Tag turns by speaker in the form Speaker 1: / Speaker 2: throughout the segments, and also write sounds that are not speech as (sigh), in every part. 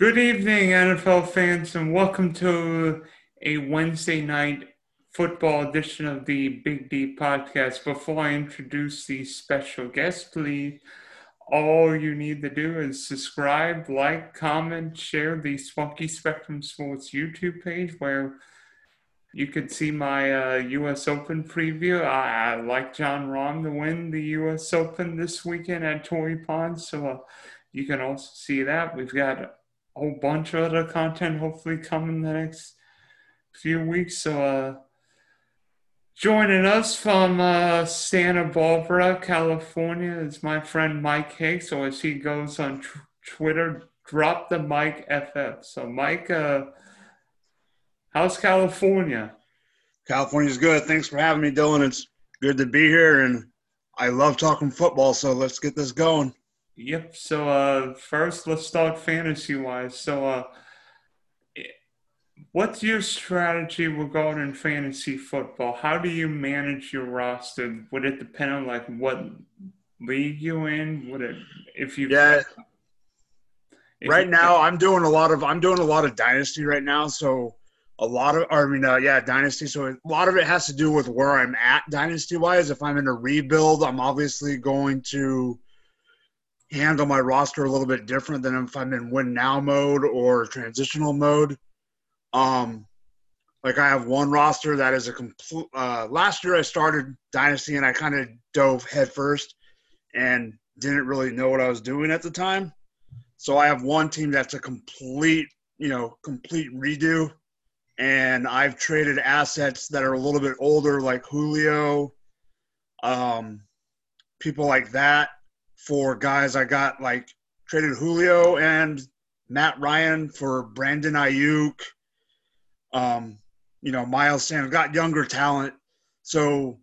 Speaker 1: Good evening, NFL fans, and welcome to a Wednesday night football edition of the Big D podcast. Before I introduce the special guest, please, all you need to do is subscribe, like, comment, share the Spunky Spectrum Sports YouTube page where you can see my uh, U.S. Open preview. I, I like Jon Rahm to win the U.S. Open this weekend at Torrey Pines, so uh, you can also see that. We've got whole bunch of other content hopefully coming the next few weeks. So, uh, joining us from uh, Santa Barbara, California, is my friend Mike Hicks, or as he goes on tr- Twitter, drop the Mike FF. So, Mike, uh, how's California?
Speaker 2: California's good. Thanks for having me, Dylan. It's good to be here, and I love talking football. So let's get this going.
Speaker 1: Yep. So uh, first, let's start fantasy wise. So, uh, what's your strategy regarding fantasy football? How do you manage your roster? Would it depend on like what league you in? Would it if you?
Speaker 2: Yeah. If right you, now, I'm doing a lot of I'm doing a lot of dynasty right now. So a lot of I mean, uh, yeah, dynasty. So a lot of it has to do with where I'm at dynasty wise. If I'm in a rebuild, I'm obviously going to handle my roster a little bit different than if I'm in win now mode or transitional mode. Um, like I have one roster that is a complete. Uh, last year I started Dynasty and I kind of dove headfirst and didn't really know what I was doing at the time. So I have one team that's a complete, you know, complete redo. And I've traded assets that are a little bit older, like Julio, um, people like that, for guys I got like traded Julio and Matt Ryan for Brandon Aiyuk. Um, you know, Miles Sanders got younger talent. So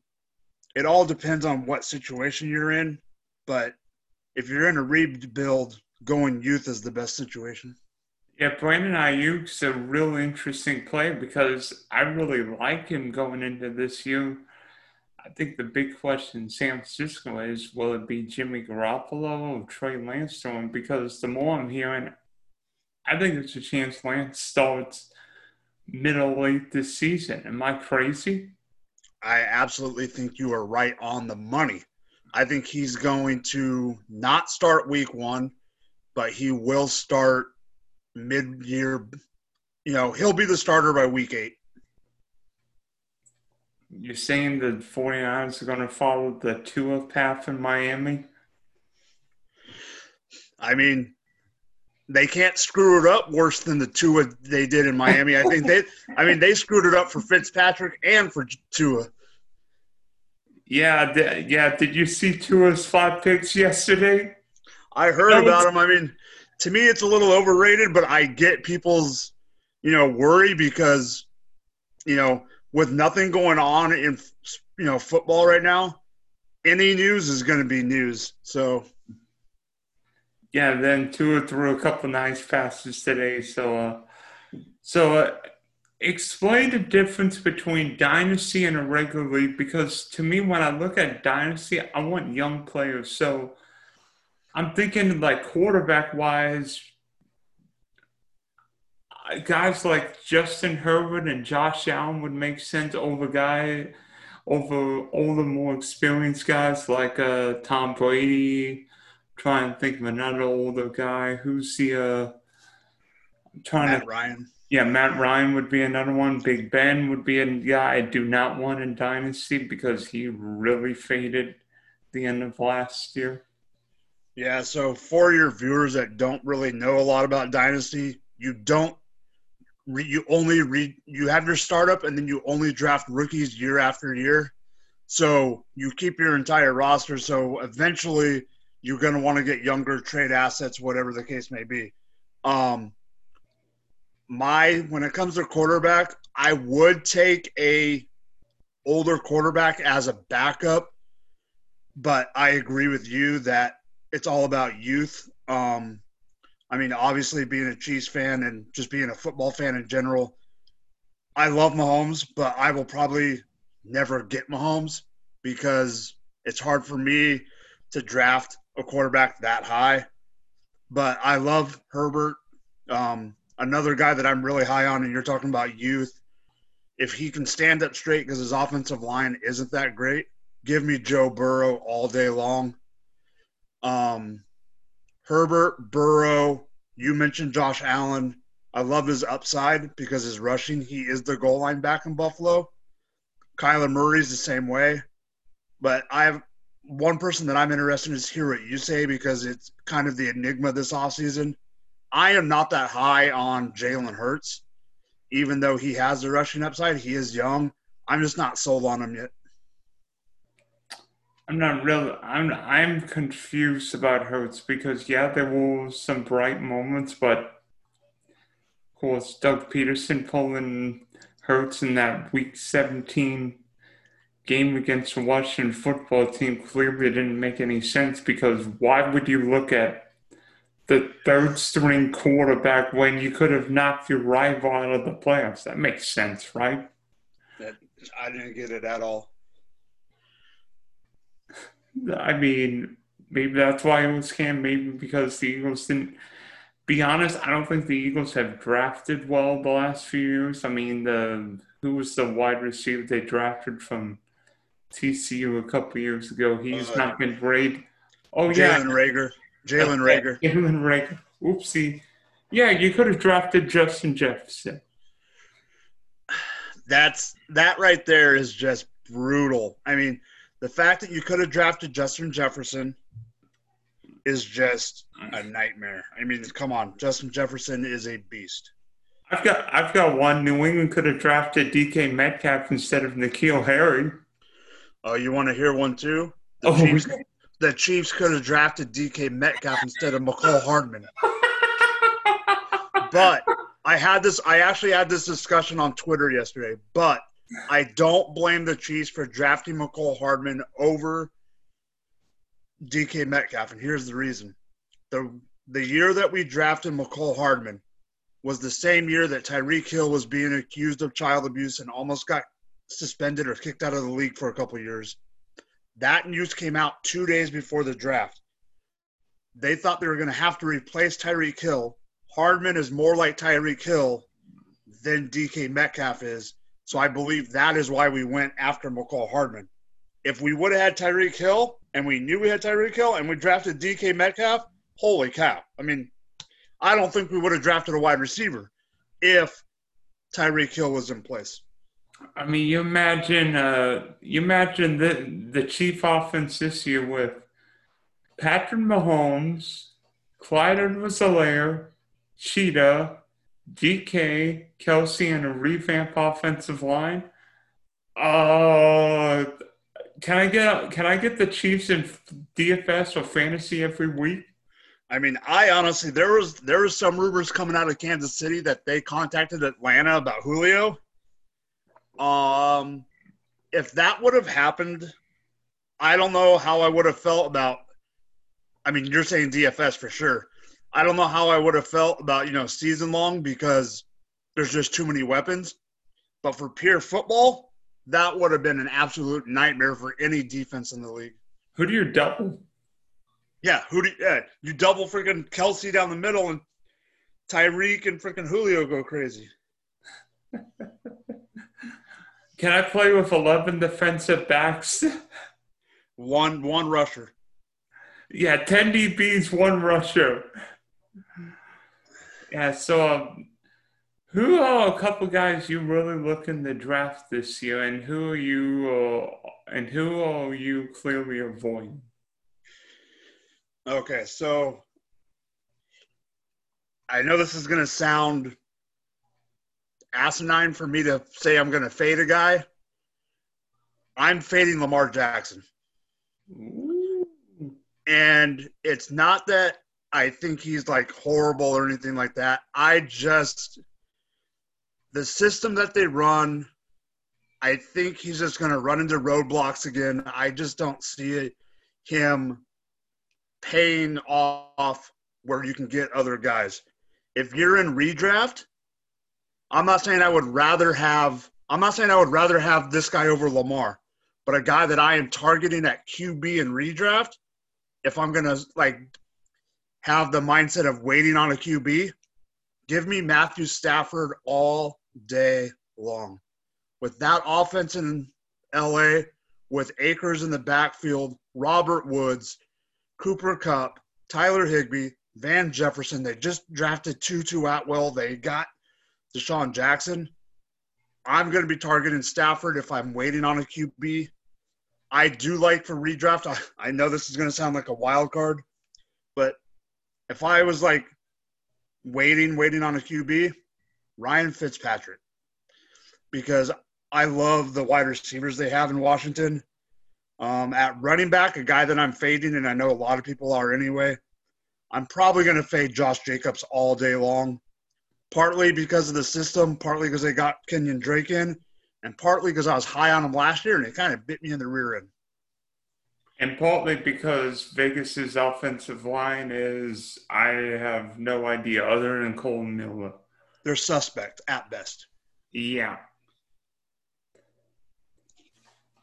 Speaker 2: it all depends on what situation you're in. But if you're in a rebuild, going youth is the best situation.
Speaker 1: Yeah, Brandon Aiyuk's a real interesting play because I really like him going into this year. I think the big question in San Francisco is will it be Jimmy Garoppolo or Trey Lance? Because the more I'm hearing, I think there's a chance Lance starts middle late this season. Am I crazy?
Speaker 2: I absolutely think you are right on the money. I think he's going to not start week one, but he will start mid year. You know, he'll be the starter by week eight
Speaker 1: you're saying the 49ers are going to follow the Tua path in Miami?
Speaker 2: I mean, they can't screw it up worse than the Tua they did in Miami. I think they, I mean, they screwed it up for Fitzpatrick and for Tua.
Speaker 1: Yeah, th- yeah. Did you see Tua's five picks yesterday?
Speaker 2: I heard that about was- him. I mean, to me, it's a little overrated, but I get people's, you know, worry because, you know, with nothing going on in you know football right now, any news is going to be news. So
Speaker 1: yeah, then Tua threw a couple nice passes today. So uh, so uh, explain the difference between dynasty and a regular league because to me when I look at dynasty, I want young players. So I'm thinking like quarterback wise, guys like Justin Herbert and Josh Allen would make sense over guy over older, more experienced guys like uh, Tom Brady. Try and think of another older guy. Who's the uh,
Speaker 2: trying Matt to Ryan.
Speaker 1: Yeah, Matt Ryan would be another one. Big Ben would be a guy I do not want in Dynasty because he really faded the end of last year.
Speaker 2: Yeah, so for your viewers that don't really know a lot about Dynasty, you don't re, you only read you have your startup and then you only draft rookies year after year. So you keep your entire roster. So eventually you're going to want to get younger trade assets, whatever the case may be. Um, my when it comes to quarterback, I would take a older quarterback as a backup, but I agree with you that it's all about youth. Um, I mean, obviously, being a Chiefs fan and just being a football fan in general, I love Mahomes, but I will probably never get Mahomes because it's hard for me to draft a quarterback that high. But I love Herbert. Um, another guy that I'm really high on, and you're talking about youth. If he can stand up straight because his offensive line isn't that great, give me Joe Burrow all day long. Um, Herbert, Burrow, you mentioned Josh Allen. I love his upside because his rushing, he is the goal line back in Buffalo. Kyler Murray's the same way. But I have one person that I'm interested in is hear what you say because it's kind of the enigma this offseason. I am not that high on Jalen Hurts, even though he has the rushing upside. He is young. I'm just not sold on him yet.
Speaker 1: I'm not really. I'm I'm confused about Hurts because yeah, there were some bright moments, but of course, Doug Pederson pulling Hurts in that Week 17 game against the Washington football team clearly didn't make any sense because why would you look at the third string quarterback when you could have knocked your rival out of the playoffs? That makes sense, right?
Speaker 2: That, I didn't get it at all.
Speaker 1: I mean, maybe that's why it was Cam. Maybe because the Eagles didn't. Be honest, I don't think the Eagles have drafted well the last few years. I mean, the who was the wide receiver they drafted from TCU a couple years ago? He's uh, not been great.
Speaker 2: Oh yeah, Jalen Reagor. Jalen Reagor.
Speaker 1: Jalen Reagor. Oopsie. Yeah, you could have drafted Justin Jefferson.
Speaker 2: That's that right there is just brutal. I mean, the fact that you could have drafted Justin Jefferson is just a nightmare. I mean, come on, Justin Jefferson is a beast.
Speaker 1: I've got I've got one. New England could have drafted DK Metcalf instead of N'Keal Harry.
Speaker 2: Oh, you want to hear one too? The, oh, Chiefs, the Chiefs could have drafted DK Metcalf instead of Mecole Hardman. (laughs) but I had this. I actually had this discussion on Twitter yesterday. But I don't blame the Chiefs for drafting Mecole Hardman over DK Metcalf, and here's the reason: the the year that we drafted Mecole Hardman was the same year that Tyreek Hill was being accused of child abuse and almost got suspended or kicked out of the league for a couple years. That news came out two days before the draft. They thought they were going to have to replace Tyreek Hill. Hardman is more like Tyreek Hill than DK Metcalf is. So I believe that is why we went after Mecole Hardman. If we would have had Tyreek Hill and we knew we had Tyreek Hill and we drafted DK Metcalf, holy cow. I mean, I don't think we would have drafted a wide receiver if Tyreek Hill was in place.
Speaker 1: I mean, you imagine, uh, you imagine the the Chief offense this year with Patrick Mahomes, Clyde Edwards-Helaire, Cheetah, DK, Kelce, and a revamp offensive line. Uh, can I get can I get the Chiefs in DFS or fantasy every week?
Speaker 2: I mean, I honestly there was there was some rumors coming out of Kansas City that they contacted Atlanta about Julio. Um, if that would have happened, I don't know how I would have felt about. I mean, you're saying DFS for sure. I don't know how I would have felt about you know season long because there's just too many weapons. But for pure football, that would have been an absolute nightmare for any defense in the league.
Speaker 1: Who do you double?
Speaker 2: Yeah, who do you, yeah, you double freaking Kelce down the middle and Tyreek and freaking Julio go crazy. (laughs)
Speaker 1: Can I play with eleven defensive backs?
Speaker 2: one one rusher.
Speaker 1: Yeah, ten DBs, one rusher. Yeah, so um, who are a couple guys you really looking to draft this year, and who are you uh, and who are you clearly avoiding?
Speaker 2: Okay, so I know this is going to sound asinine for me to say I'm going to fade a guy. I'm fading Lamar Jackson. And it's not that I think he's like horrible or anything like that. I just the system that they run, I think he's just going to run into roadblocks again. I just don't see him paying off where you can get other guys. If you're in redraft, I'm not saying I would rather have I'm not saying I would rather have this guy over Lamar, but a guy that I am targeting at QB and redraft, if I'm gonna like have the mindset of waiting on a QB, Give me Matthew Stafford all day long. With that offense in LA, with Akers in the backfield, Robert Woods, Cooper Kupp, Tyler Higbee, Van Jefferson. They just drafted Tutu Atwell. They got DeSean Jackson. I'm going to be targeting Stafford if I'm waiting on a QB. I do like for redraft. I, I know this is going to sound like a wild card, but if I was like waiting, waiting on a QB, Ryan Fitzpatrick, because I love the wide receivers they have in Washington. Um, at running back, a guy that I'm fading, and I know a lot of people are anyway. I'm probably going to fade Josh Jacobs all day long, partly because of the system, partly because they got Kenyon Drake in, and partly because I was high on him last year and it kind of bit me in the rear end.
Speaker 1: And partly because Vegas's offensive line is, I have no idea other than Cole Miller.
Speaker 2: They're suspect at best.
Speaker 1: Yeah.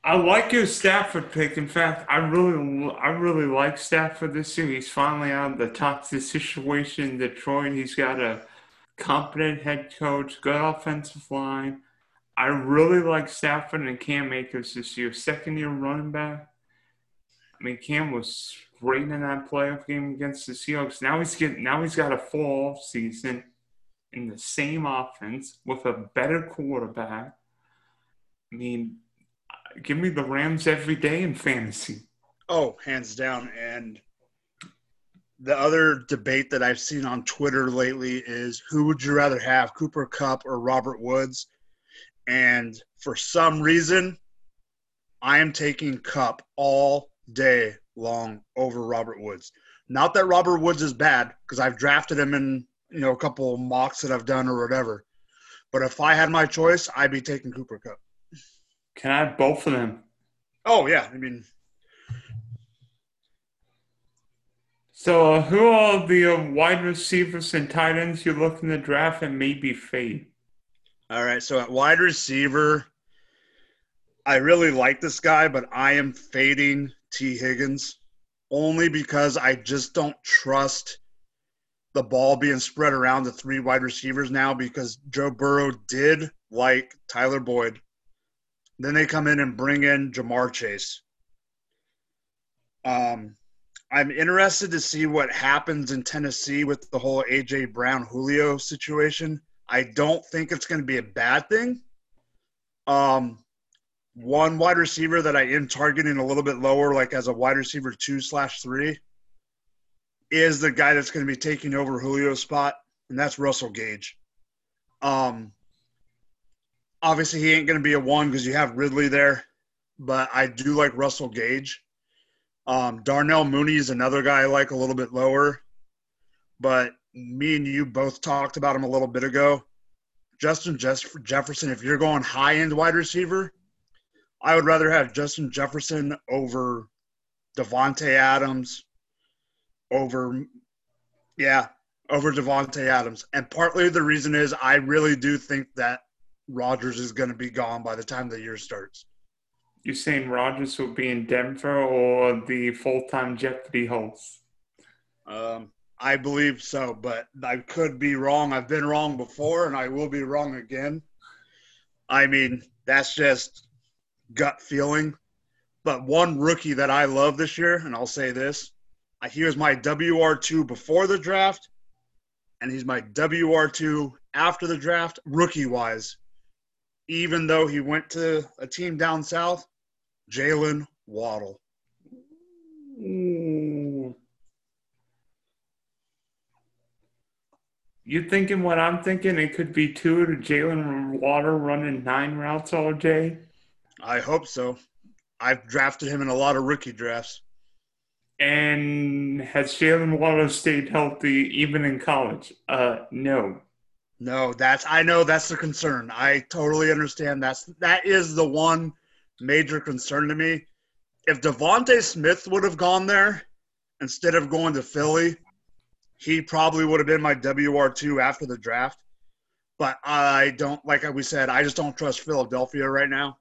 Speaker 1: I like your Stafford pick. In fact, I really, I really like Stafford this year. He's finally out of the toxic situation in Detroit. He's got a competent head coach, good offensive line. I really like Stafford and Cam Akers this year. Second year running back. I mean, Cam was great in that playoff game against the Seahawks. Now he's getting, now he's got a full season in the same offense with a better quarterback. I mean, give me the Rams every day in fantasy.
Speaker 2: Oh, hands down. And the other debate that I've seen on Twitter lately is who would you rather have, Cooper Kupp or Robert Woods? And for some reason, I am taking Kupp all day long over Robert Woods. Not that Robert Woods is bad, because I've drafted him in you know a couple mocks that I've done or whatever. But if I had my choice, I'd be taking Cooper Kupp.
Speaker 1: Can I have both of them?
Speaker 2: Oh yeah, I mean.
Speaker 1: So, uh, who are the uh, wide receivers and tight ends you're looking to draft and maybe fade?
Speaker 2: All right, so at wide receiver, I really like this guy, but I am fading Tee Higgins only because I just don't trust the ball being spread around the three wide receivers now because Joe Burrow did like Tyler Boyd then they come in and bring in Ja'Marr Chase. Um, I'm interested to see what happens in Tennessee with the whole AJ Brown Julio situation. I don't think it's going to be a bad thing. Um, one wide receiver that I am targeting a little bit lower, like as a wide receiver two slash three, is the guy that's going to be taking over Julio's spot, and that's Russell Gage. Um, obviously he ain't going to be a one because you have Ridley there, but I do like Russell Gage. Um, Darnell Mooney is another guy I like a little bit lower, but me and you both talked about him a little bit ago. Justin Jefferson, if you're going high end wide receiver, I would rather have Justin Jefferson over Davante Adams, over yeah, over Davante Adams. And partly the reason is I really do think that Rodgers is going to be gone by the time the year starts.
Speaker 1: You're saying Rodgers will be in Denver or the full-time Jeopardy host?
Speaker 2: Um, I believe so, but I could be wrong. I've been wrong before, and I will be wrong again. I mean, that's just gut feeling. But one rookie that I love this year, and I'll say this, uh, he was my WR2 before the draft, and he's my WR2 after the draft, rookie wise even though he went to a team down south, Jalen Waddle.
Speaker 1: You thinking what I'm thinking? It could be Tua to Jalen Waddle running nine routes all day.
Speaker 2: I hope so. I've drafted him in a lot of rookie drafts.
Speaker 1: And has Jalen Waddle stayed healthy even in college? Uh, no.
Speaker 2: No, that's I know that's the concern. I totally understand. That's that is the one major concern to me. If DeVonta Smith would have gone there instead of going to Philly, he probably would have been my WR two after the draft. But I don't like we said. I just don't trust Philadelphia right now,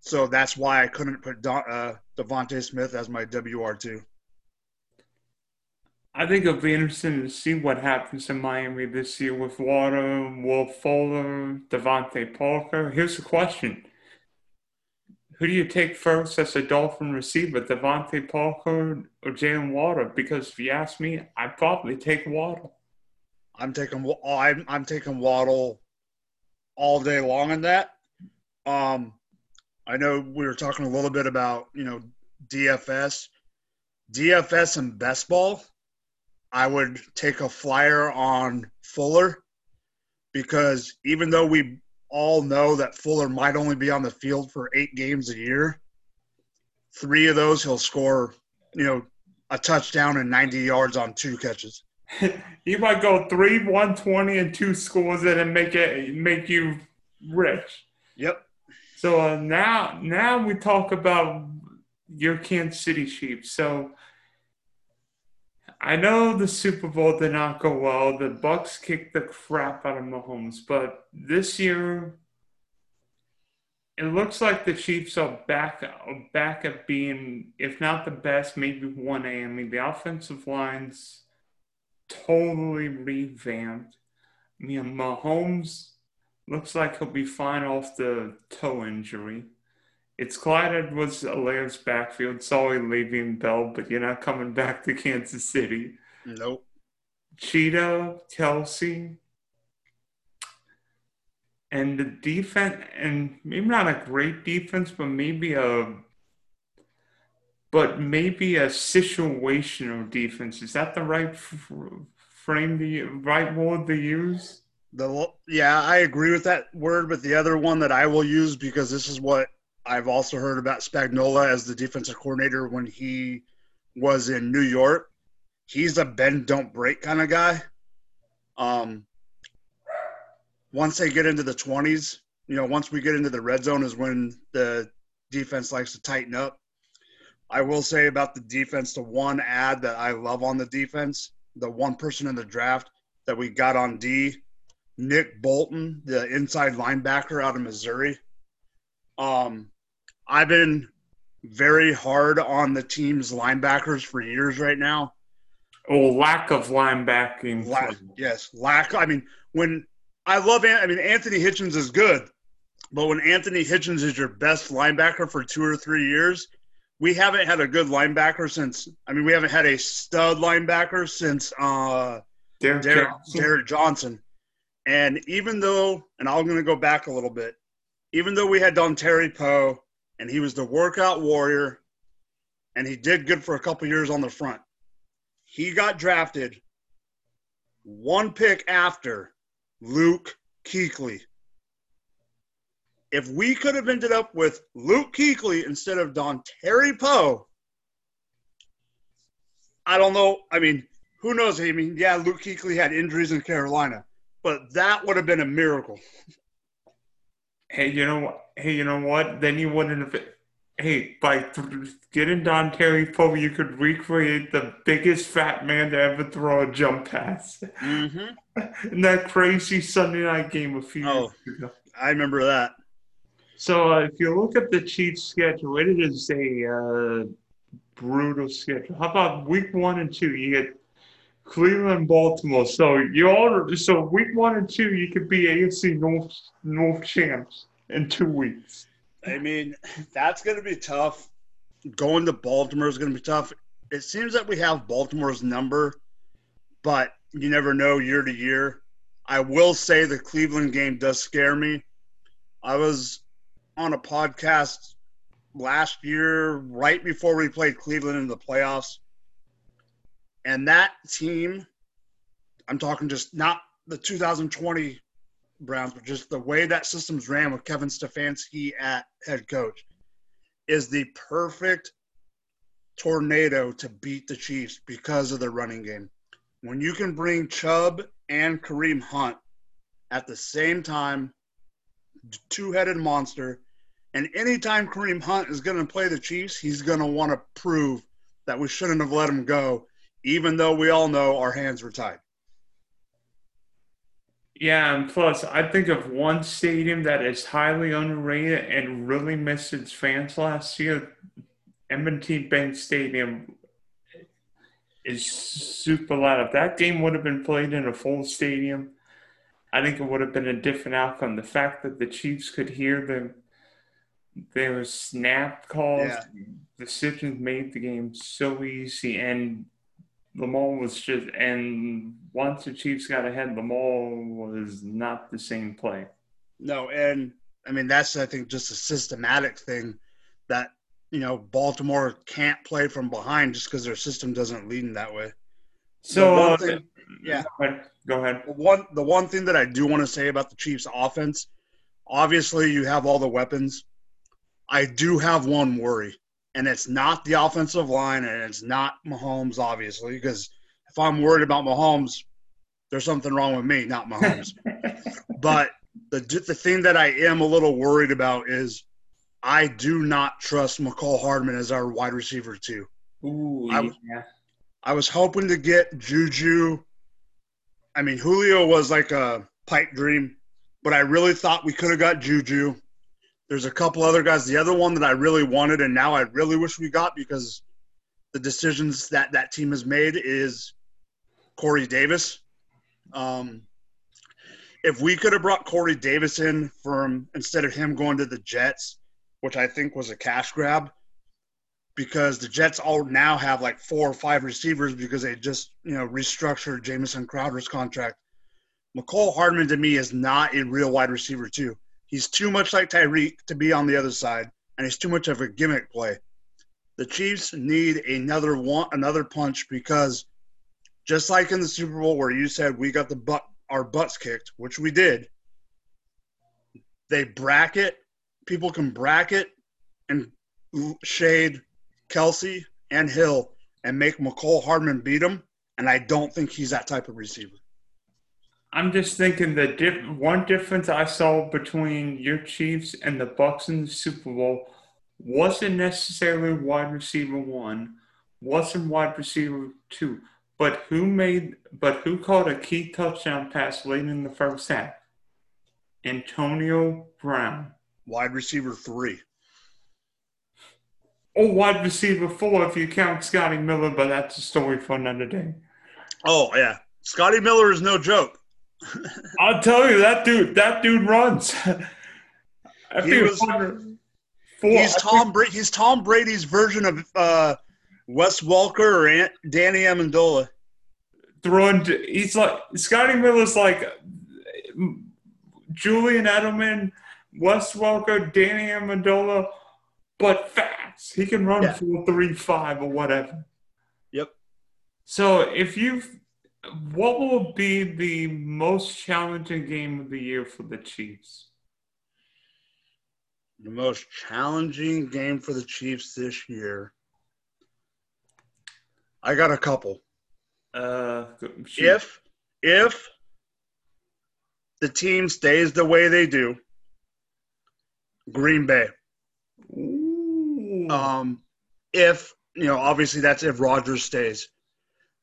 Speaker 2: so that's why I couldn't put Don, uh, DeVonta Smith as my WR two.
Speaker 1: I think it'll be interesting to see what happens in Miami this year with Waddle, Will Fuller, DeVante Parker. Here's the question. Who do you take first as a Dolphin receiver, DeVante Parker or Jalen Waddle? Because if you ask me, I'd probably take Waddle.
Speaker 2: I'm taking I'm I'm taking Waddle all day long in that. Um, I know we were talking a little bit about you know DFS, DFS and best ball. I would take a flyer on Fuller because even though we all know that Fuller might only be on the field for eight games a year, three of those he'll score, you know, a touchdown and 90 yards on two catches. (laughs)
Speaker 1: he might go three, 120, and two scores and make it make you rich.
Speaker 2: Yep.
Speaker 1: So uh, now, now we talk about your Kansas City Chiefs. So I know the Super Bowl did not go well. The Bucks kicked the crap out of Mahomes, but this year it looks like the Chiefs are back back at being, if not the best, maybe one A. I mean, the offensive lines totally revamped. I mean, Mahomes looks like he'll be fine off the toe injury. It's Clyde Edwards-Helaire's backfield. Sorry, Le'Veon Bell, but you're not coming back to Kansas City.
Speaker 2: Nope.
Speaker 1: Cheetah, Kelce, and the defense, and maybe not a great defense, but maybe a, but maybe a situational defense. Is that the right frame, the right word to use?
Speaker 2: The yeah, I agree with that word, but the other one that I will use because this is what I've also heard about Spagnuolo as the defensive coordinator when he was in New York. He's a bend don't break kind of guy. Um, once they get into the 20s, you know, once we get into the red zone is when the defense likes to tighten up. I will say about the defense, the one ad that I love on the defense, the one person in the draft that we got on D, Nick Bolton, the inside linebacker out of Missouri. Um, I've been very hard on the team's linebackers for years right now.
Speaker 1: Oh, lack of linebacking.
Speaker 2: Lack, yes, lack. I mean, when I love, I mean, Anthony Hitchens is good, but when Anthony Hitchens is your best linebacker for two or three years, we haven't had a good linebacker since. I mean, we haven't had a stud linebacker since uh, Derek, Derrick Johnson. Derrick Johnson. And even though, and I'm going to go back a little bit, even though we had Dontari Poe and he was the workout warrior and he did good for a couple years on the front, he got drafted one pick after Luke Kuechly. If we could have ended up with Luke Kuechly instead of Don Terry Poe, I don't know. I mean, who knows? I mean, yeah, Luke Kuechly had injuries in Carolina, but that would have been a miracle.
Speaker 1: hey, you know what? Hey, you know what? Then you wouldn't have. Hey, by getting Dontari Poe, you could recreate the biggest fat man to ever throw a jump pass. Mm-hmm. (laughs) In that crazy Sunday night game a few oh, years ago.
Speaker 2: I remember that.
Speaker 1: So uh, if you look at the Chiefs' schedule, it is a uh, brutal schedule. How about week one and two? You get Cleveland, Baltimore. So you all so week one and two, you could be AFC North North champs in two weeks.
Speaker 2: I mean, that's going to be tough. Going to Baltimore is going to be tough. It seems that we have Baltimore's number, but you never know year to year. I will say the Cleveland game does scare me. I was on a podcast last year, right before we played Cleveland in the playoffs, and that team, I'm talking just not the 2020 Browns, but just the way that system's ran with Kevin Stefanski at head coach, is the perfect tornado to beat the Chiefs because of the running game. When you can bring Chubb and Kareem Hunt at the same time, two headed monster, and anytime Kareem Hunt is going to play the Chiefs, he's going to want to prove that we shouldn't have let him go even though we all know our hands were tied.
Speaker 1: Yeah, and plus, I think of one stadium that is highly underrated and really missed its fans last year. M&T Bank Stadium. is super loud. If that game would have been played in a full stadium, I think it would have been a different outcome. The fact that the Chiefs could hear the their snap calls, yeah. decisions made the game so easy, and Lamar was just and once the Chiefs got ahead, Lamar was not the same play.
Speaker 2: No, and I mean that's I think just a systematic thing that you know Baltimore can't play from behind just because their system doesn't lead in that way.
Speaker 1: So uh, thing, yeah, go ahead. go ahead.
Speaker 2: One the one thing that I do want to say about the Chiefs' offense, obviously you have all the weapons. I do have one worry, and it's not the offensive line, and it's not Mahomes, obviously, because if I'm worried about Mahomes, there's something wrong with me, not Mahomes. (laughs) but the the thing that I am a little worried about is I do not trust Mecole Hardman as our wide receiver two.
Speaker 1: Ooh, I, yeah.
Speaker 2: I was hoping to get Juju. I mean, Julio was like a pipe dream, but I really thought we could have got Juju. There's a couple other guys. The other one that I really wanted, and now I really wish we got because the decisions that that team has made is Corey Davis. Um, if we could have brought Corey Davis in from instead of him going to the Jets, which I think was a cash grab, because the Jets all now have like four or five receivers because they just you know restructured Jamison Crowder's contract. Mecole Hardman to me is not a real wide receiver two. He's too much like Tyreek to be on the other side, and he's too much of a gimmick play. The Chiefs need another one, another punch because just like in the Super Bowl where you said we got the butt our butts kicked, which we did. They bracket people can bracket and shade Kelce and Hill and make Mecole Hardman beat him, and I don't think he's that type of receiver.
Speaker 1: I'm just thinking the diff- one difference I saw between your Chiefs and the Bucks in the Super Bowl wasn't necessarily wide receiver one, wasn't wide receiver two, but who made but who caught a key touchdown pass late in the first half? Antonio Brown.
Speaker 2: Wide receiver three.
Speaker 1: Or wide receiver four if you count Scotty Miller, but that's a story for another day.
Speaker 2: Oh yeah. Scotty Miller is no joke.
Speaker 1: I'll tell you that dude. That dude runs. (laughs)
Speaker 2: he was, he's Tom. Bra- he's Tom Brady's version of uh, Wes Welker or Danny Amendola.
Speaker 1: Throwing, he's like Scotty Miller's like Julian Edelman, Wes Welker, Danny Amendola, but fast. He can run yeah. for three five or whatever.
Speaker 2: Yep.
Speaker 1: So if you what will be the most challenging game of the year for the Chiefs?
Speaker 2: The most challenging game for the Chiefs this year. I got a couple.
Speaker 1: Uh,
Speaker 2: if if the team stays the way they do, Green Bay.
Speaker 1: Ooh.
Speaker 2: Um, if you know, obviously that's if Rodgers stays.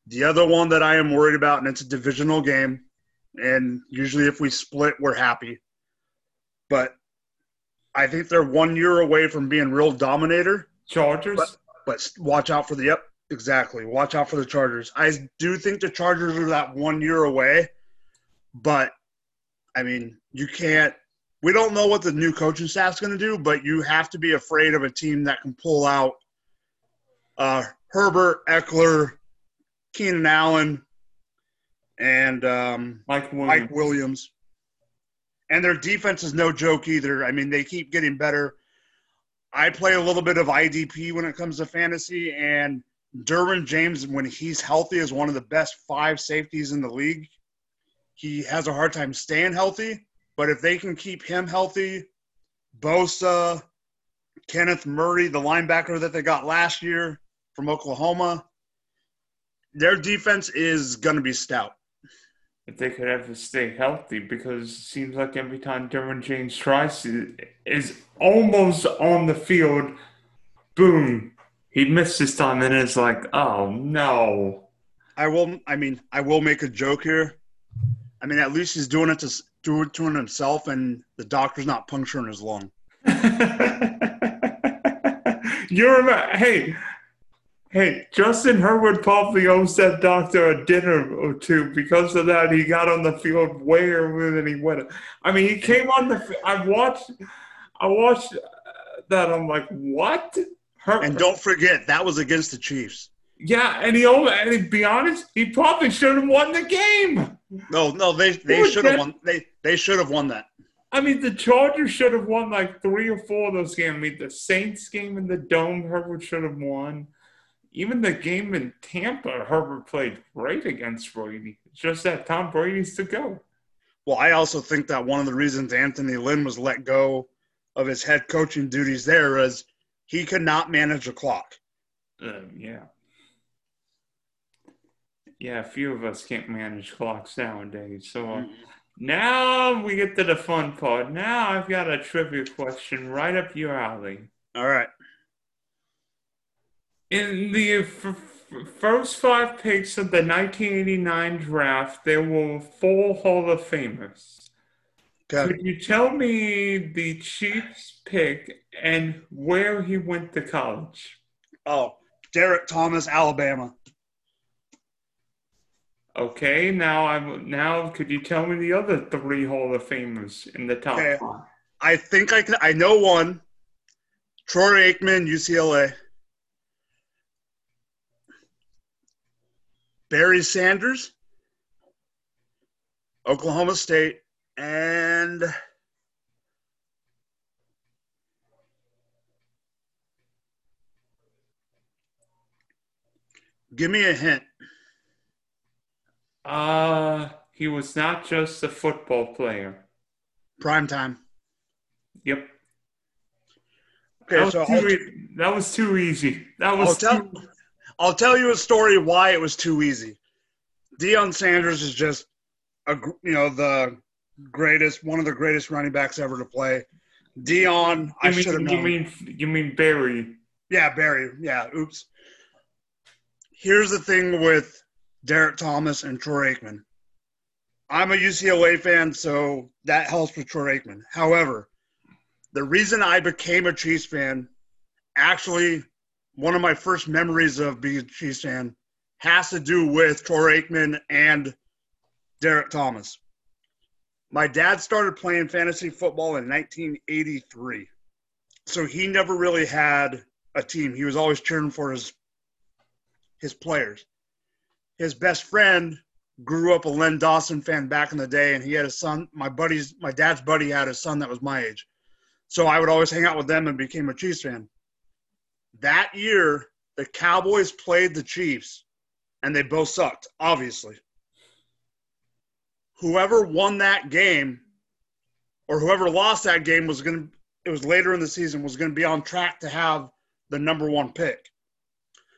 Speaker 2: The other one that I am worried about, and it's a divisional game, and usually if we split, we're happy. But I think they're one year away from being real dominator.
Speaker 1: Chargers.
Speaker 2: But, but watch out for the yep, exactly. Watch out for the Chargers. I do think the Chargers are that one year away, but I mean, you can't. We don't know what the new coaching staff's going to do, but you have to be afraid of a team that can pull out uh, Herbert, Ekeler, Keenan Allen, and um,
Speaker 1: Mike, Williams.
Speaker 2: Mike Williams. And their defense is no joke either. I mean, they keep getting better. I play a little bit of IDP when it comes to fantasy, and Derwin James, when he's healthy, is one of the best five safeties in the league. He has a hard time staying healthy, but if they can keep him healthy, Bosa, Kenneth Murray, the linebacker that they got last year from Oklahoma, their defense is going to be stout.
Speaker 1: If they could ever stay healthy, because it seems like every time Derwin James tries to, is almost on the field, boom, he missed his time, and it's like, oh no.
Speaker 2: I will. I mean, I will make a joke here. I mean, at least he's doing it to do it to himself, and the doctor's not puncturing his lung. (laughs)
Speaker 1: You're hey, Hey, Justin Herbert probably owes that doctor a dinner or two because of that. He got on the field way earlier than he went. I mean, he came on the. I watched. I watched uh, that. I'm like, what?
Speaker 2: Her- and don't forget that was against the Chiefs.
Speaker 1: Yeah, and he and to be honest, he probably should have won the game.
Speaker 2: No, no, they they should have won. They they should have won that.
Speaker 1: I mean, the Chargers should have won like three or four of those games. I mean, the Saints game in the dome, Herbert should have won. Even the game in Tampa, Herbert played great against Brady. It's just that Tom Brady's to go.
Speaker 2: Well, I also think that one of the reasons Anthony Lynn was let go of his head coaching duties there is he could not manage a clock.
Speaker 1: Uh, yeah. Yeah, a few of us can't manage clocks nowadays. So uh, mm-hmm. now we get to the fun part. Now I've got a trivia question right up your alley.
Speaker 2: All right.
Speaker 1: In the f- first five picks of the 1989 draft, there were four Hall of Famers. Okay. Could you tell me the Chiefs pick and where he went to college?
Speaker 2: Oh, Derrick Thomas, Alabama.
Speaker 1: Okay, now I'm now. Could you tell me the other three Hall of Famers in the top okay. five?
Speaker 2: I think I can. I know one. Troy Aikman, UCLA. Barry Sanders, Oklahoma State, and give me a hint.
Speaker 1: Uh, he was not just a football player.
Speaker 2: Prime time.
Speaker 1: Yep. Okay, that so was, too, e- that was too easy. That was.
Speaker 2: Tell, I'll tell you a story why it was too easy. Deion Sanders is just a you know the greatest, one of the greatest running backs ever to play. Deion, I should have known.
Speaker 1: You mean you mean Barry?
Speaker 2: Yeah, Barry. Yeah. Oops. Here's the thing with Derrick Thomas and Troy Aikman. I'm a UCLA fan, so that helps with Troy Aikman. However, the reason I became a Chiefs fan, actually, one of my first memories of being a Chiefs fan has to do with Troy Aikman and Derrick Thomas. My dad started playing fantasy football in 1983. So he never really had a team. He was always cheering for his his players. His best friend grew up a Len Dawson fan back in the day, and he had a son. My buddy's, my dad's buddy had a son that was my age, so I would always hang out with them and became a Chiefs fan. That year, the Cowboys played the Chiefs, and they both sucked, obviously. Whoever won that game or whoever lost that game was going to it was later in the season was going to be on track to have the number one pick.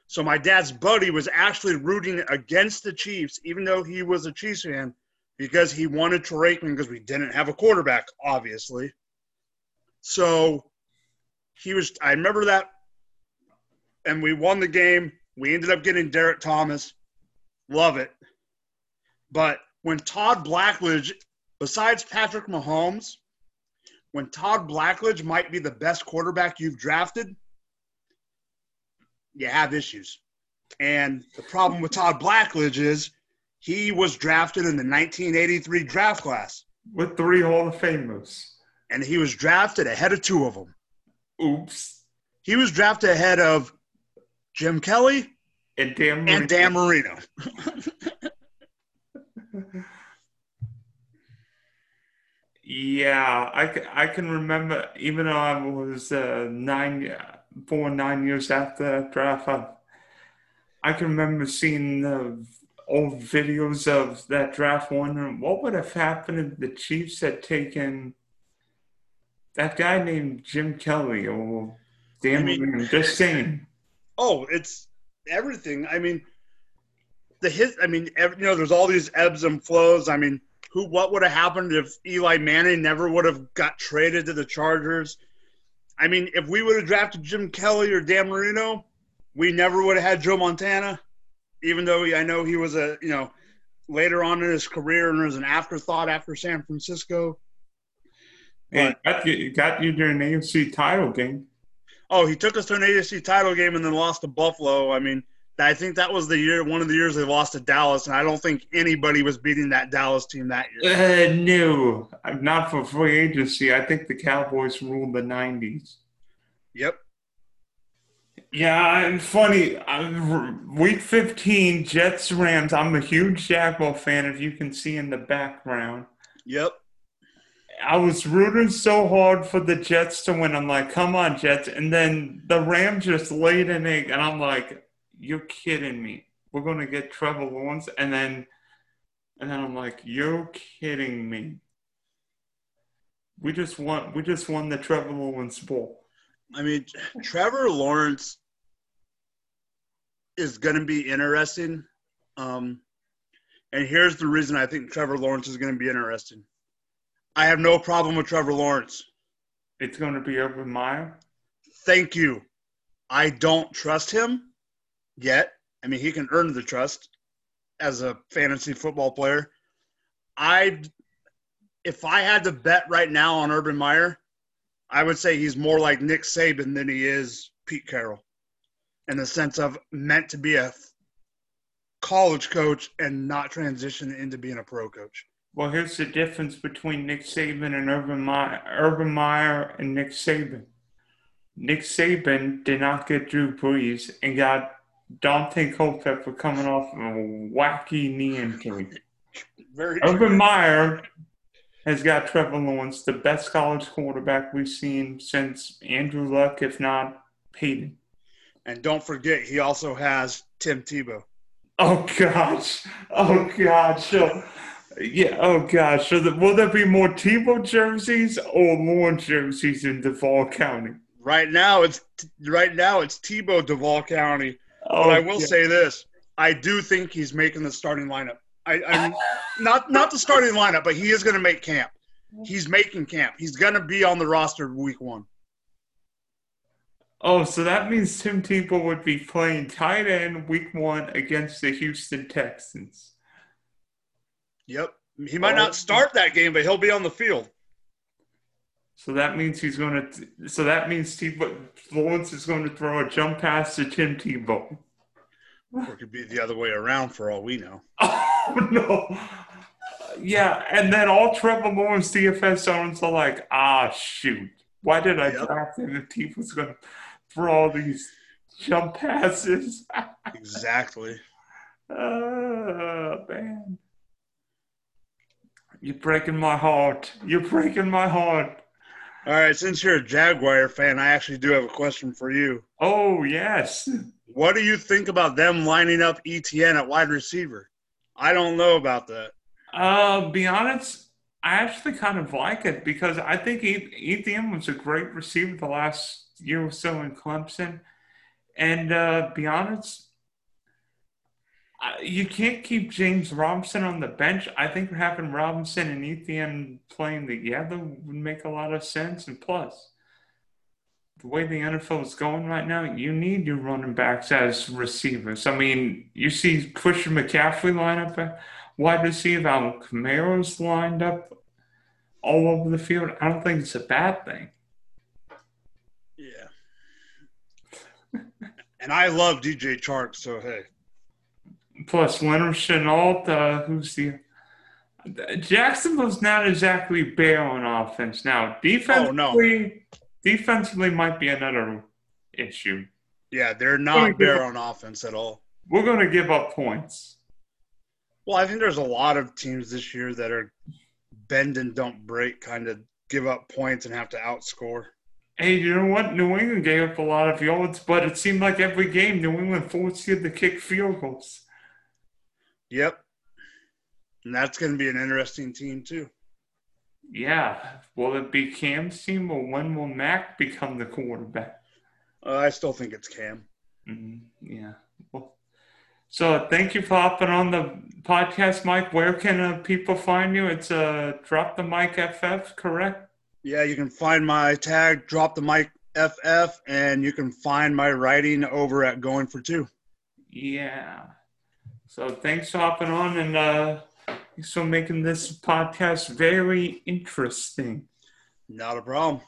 Speaker 2: So my dad's buddy was actually rooting against the chiefs even though he was a chiefs fan because he wanted Troy Aikman because we didn't have a quarterback obviously. So he was i remember that and we won the game we ended up getting Derrick thomas love it but when Todd Blackledge, besides Patrick Mahomes, when Todd Blackledge might be the best quarterback you've drafted, you have issues. And the problem with Todd Blackledge is he was drafted in the 1983 draft class
Speaker 1: with three Hall of Famers.
Speaker 2: And he was drafted ahead of two of them.
Speaker 1: Oops.
Speaker 2: He was drafted ahead of Jim Kelly
Speaker 1: and Dan Marino.
Speaker 2: And Dan Marino.
Speaker 1: yeah, I, I can remember, even though I was uh, nine, born nine years after that draft, I, I can remember seeing the old videos of that draft, wondering what would have happened if the Chiefs had taken that guy named Jim Kelly or Dan I mean, Just saying.
Speaker 2: Oh, it's everything. I mean, the hit. I mean, every, you know, there's all these ebbs and flows. I mean, who? What would have happened if Eli Manning never would have got traded to the Chargers? I mean, if we would have drafted Jim Kelly or Dan Marino, we never would have had Joe Montana. Even though I know he was a you know later on in his career and was an afterthought after San Francisco.
Speaker 1: But, hey, got you got you during the AFC title game.
Speaker 2: Oh, he took us to an AFC title game and then lost to Buffalo. I mean, I think that was the year, one of the years they lost to Dallas, and I don't think anybody was beating that Dallas team that year.
Speaker 1: Uh, no, not for free agency. I think the Cowboys ruled the '90s.
Speaker 2: Yep.
Speaker 1: Yeah, and funny. Uh, week 15, Jets Rams. I'm a huge Jaguar fan, if you can see in the background.
Speaker 2: Yep.
Speaker 1: I was rooting so hard for the Jets to win. I'm like, come on, Jets. And then the Rams just laid an egg, and I'm like, you're kidding me. We're gonna get Trevor Lawrence, and then, and then I'm like, you're kidding me. We just won. We just won the Trevor Lawrence Bowl.
Speaker 2: I mean, Trevor Lawrence is going to be interesting. Um, and here's the reason I think Trevor Lawrence is going to be interesting. I have no problem with Trevor Lawrence.
Speaker 1: It's going to be Urban Meyer.
Speaker 2: Thank you. I don't trust him yet. I mean, he can earn the trust as a fantasy football player. I, if I had to bet right now on Urban Meyer, I would say he's more like Nick Saban than he is Pete Carroll in the sense of meant to be a college coach and not transition into being a pro coach.
Speaker 1: Well, here's the difference between Nick Saban and Urban Meyer, Urban Meyer and Nick Saban. Nick Saban did not get Drew Brees and got Daunte Culpepper coming off of a wacky knee injury. Very Urban Meyer has got Trevor Lawrence, the best college quarterback we've seen since Andrew Luck, if not Peyton.
Speaker 2: And don't forget, he also has Tim Tebow.
Speaker 1: Oh gosh! Oh gosh! So, yeah. Oh gosh! So, the, will there be more Tebow jerseys or more jerseys in Duval County?
Speaker 2: Right now, it's right now it's Tebow Duval County. Oh, but I oh, will yeah. say this: I do think he's making the starting lineup. I, I not not the starting lineup, but he is going to make camp. He's making camp. He's going to be on the roster week one.
Speaker 1: Oh, so that means Tim Tebow would be playing tight end week one against the Houston Texans.
Speaker 2: Yep. He might not start that game, but he'll be on the field.
Speaker 1: So that means he's going to. So that means Tebow Lawrence is going to throw a jump pass to Tim Tebow.
Speaker 2: Or it could be the other way around for all we know. (laughs)
Speaker 1: Oh no! Yeah, and then all Trevor Lawrence DFS owners are like, ah, shoot. Why did I yep. draft him if Tebow was going to throw all these jump passes? (laughs)
Speaker 2: exactly.
Speaker 1: Oh, man. You're breaking my heart. You're breaking my heart.
Speaker 2: All right, since you're a Jaguar fan, I actually do have a question for you.
Speaker 1: Oh, yes.
Speaker 2: What do you think about them lining up Etienne at wide receiver? I don't know about that.
Speaker 1: Uh, be honest, I actually kind of like it because I think Etienne was a great receiver the last year or so in Clemson. And uh, be honest, Uh, you can't keep James Robinson on the bench. I think having Robinson and Etienne playing together would make a lot of sense. And plus, the way the NFL is going right now, you need your running backs as receivers. I mean, you see Christian McCaffrey line up wide receiver, Alvin Kamara's lined up all over the field. I don't think it's a bad thing.
Speaker 2: Yeah. (laughs) and I love DJ Chark, so hey.
Speaker 1: Plus Laviska Shenault, uh, who's the Jacksonville's not exactly bare on offense now. Defensively, oh, no. defensively might be another issue.
Speaker 2: Yeah, they're not bare on offense at all.
Speaker 1: We're going to give up points.
Speaker 2: Well, I think there's a lot of teams this year that are bend and don't break, kind of give up points and have to outscore.
Speaker 1: Hey, you know what? New England gave up a lot of yards, but it seemed like every game New England forced you to kick field goals.
Speaker 2: Yep. And that's going to be an interesting team, too.
Speaker 1: Yeah. Will it be Cam's team or when will Mac become the quarterback?
Speaker 2: Uh, I still think it's Cam.
Speaker 1: Mm-hmm. Yeah. Well, so thank you for hopping on the podcast, Mike. Where can uh, people find you? It's uh, Drop the Mike FF, correct?
Speaker 2: Yeah, you can find my tag, Drop the Mike FF, and you can find my writing over at Going for Two.
Speaker 1: Yeah. So thanks for hopping on and uh, thanks for making this podcast very interesting.
Speaker 2: Not a problem.